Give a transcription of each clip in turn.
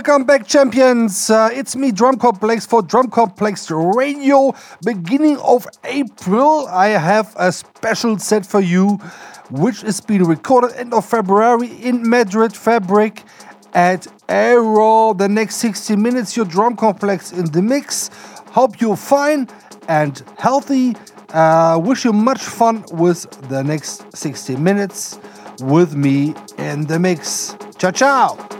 Welcome back, champions. Uh, it's me, Drum Complex, for Drum Complex Radio. Beginning of April, I have a special set for you, which is being recorded end of February in Madrid Fabrik at Aero. The next 60 minutes, your Drum Complex in the mix. Hope you're fine and healthy. Uh, wish you much fun with the next 60 minutes with me in the mix. Ciao, ciao.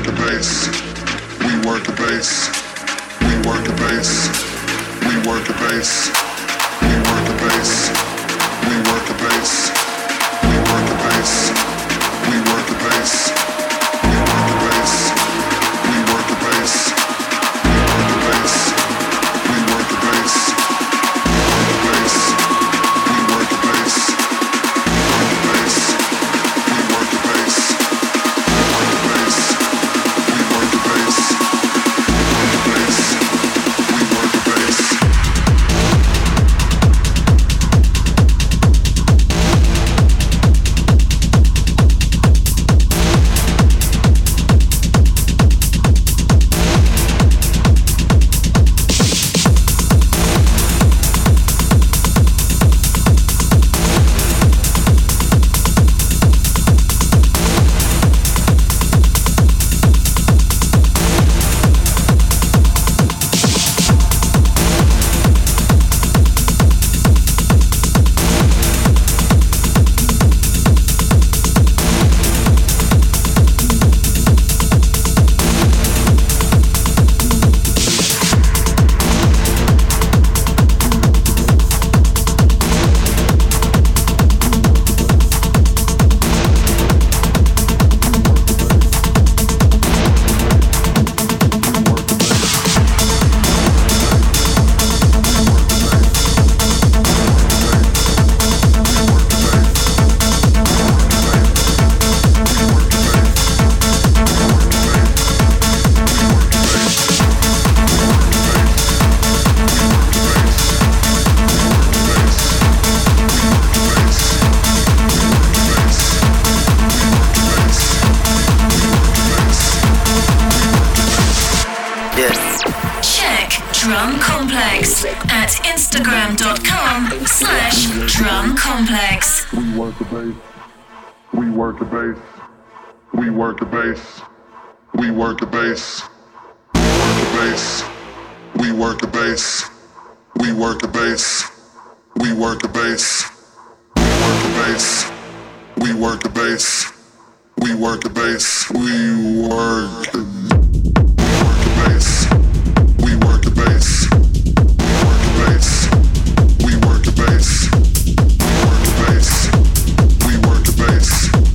work the bass. We work the bass. We work the bass. We work the bass. Drum Complex at Instagram.com slash Drum Complex. We work the bass. We work the bass. We work the bass. We work the bass. We work the bass. We work the bass. We work the bass. We work the bass. We work the bass. We work the bass. We work the bass. We work the bass. We work the bass.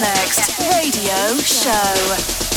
Next Radio Show.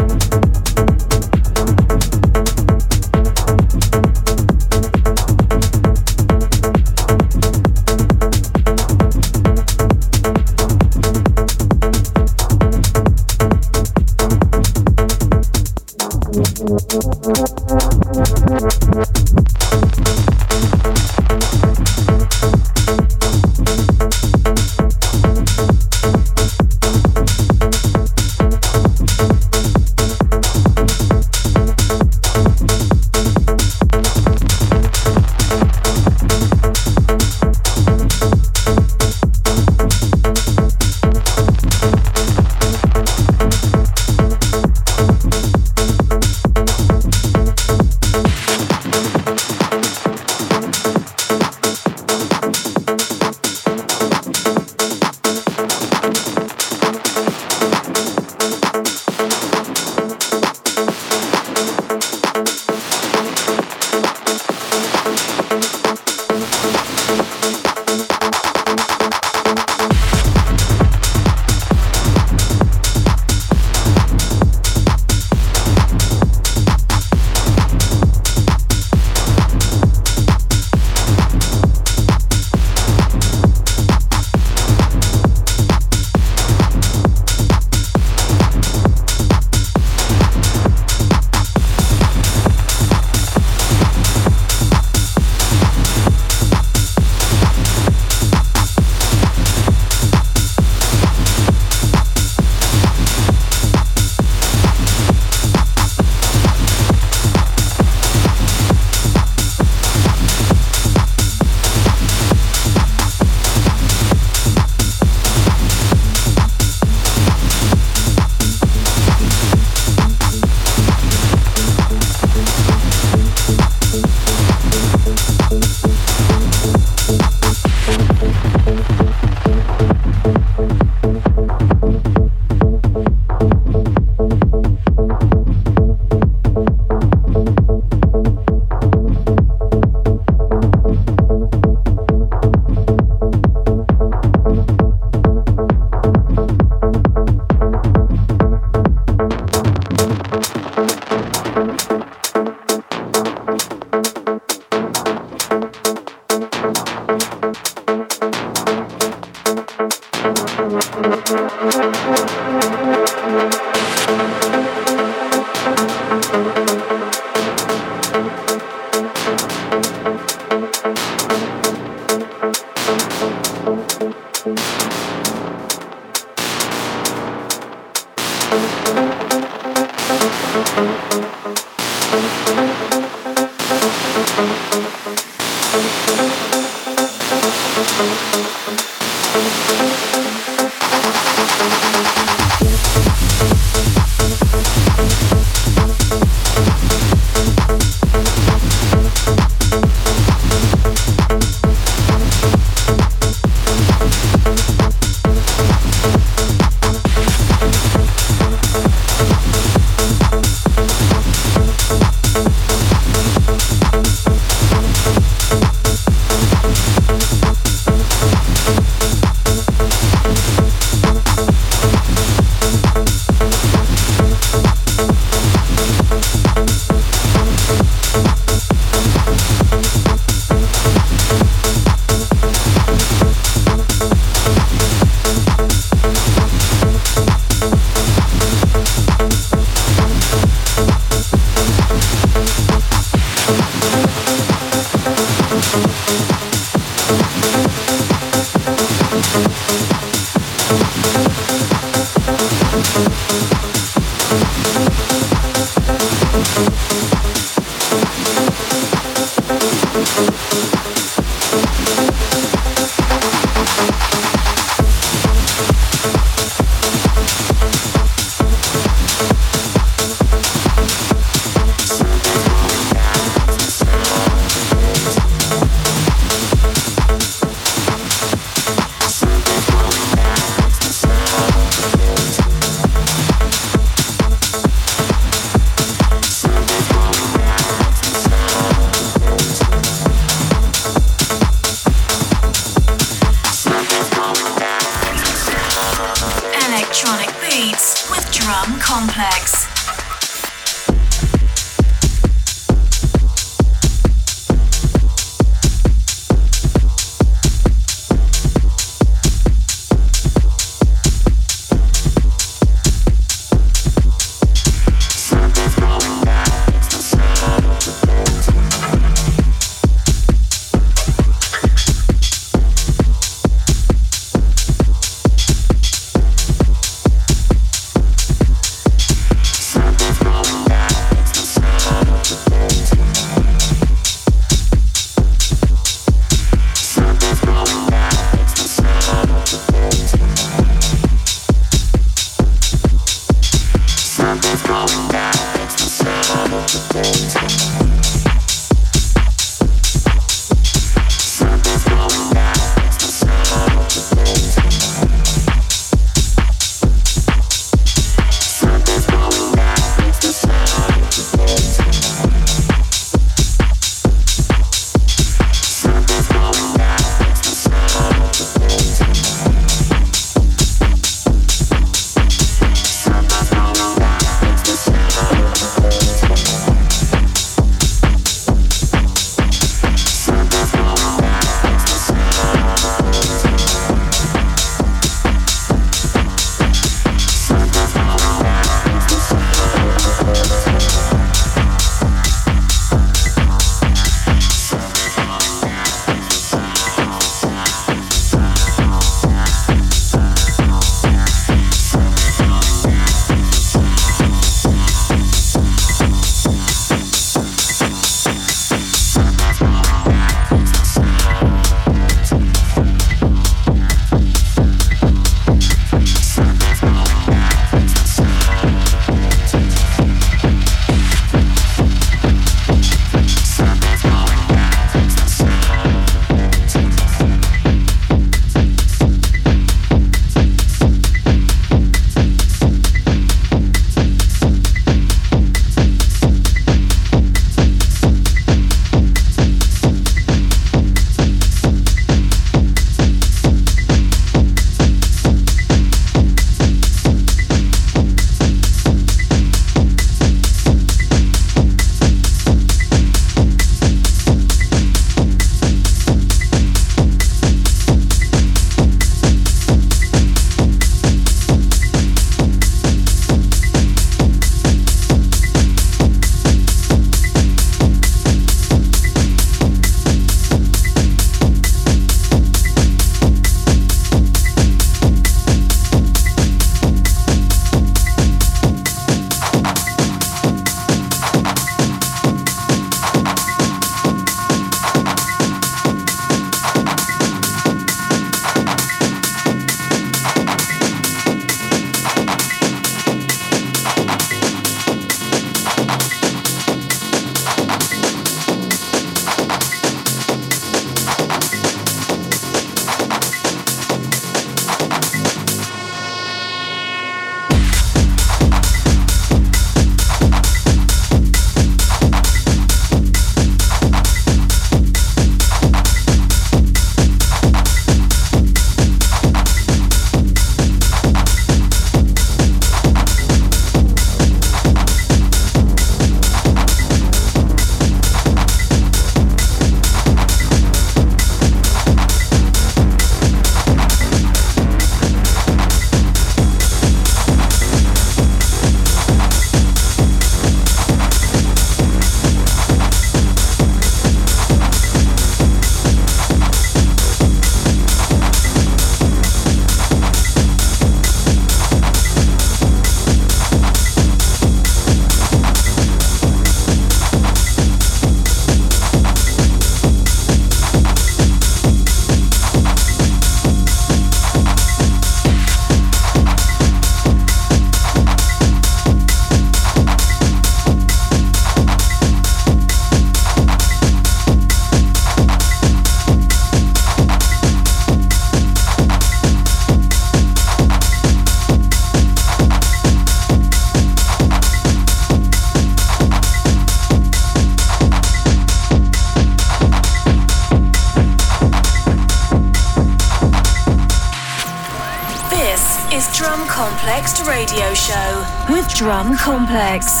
Drum Complex.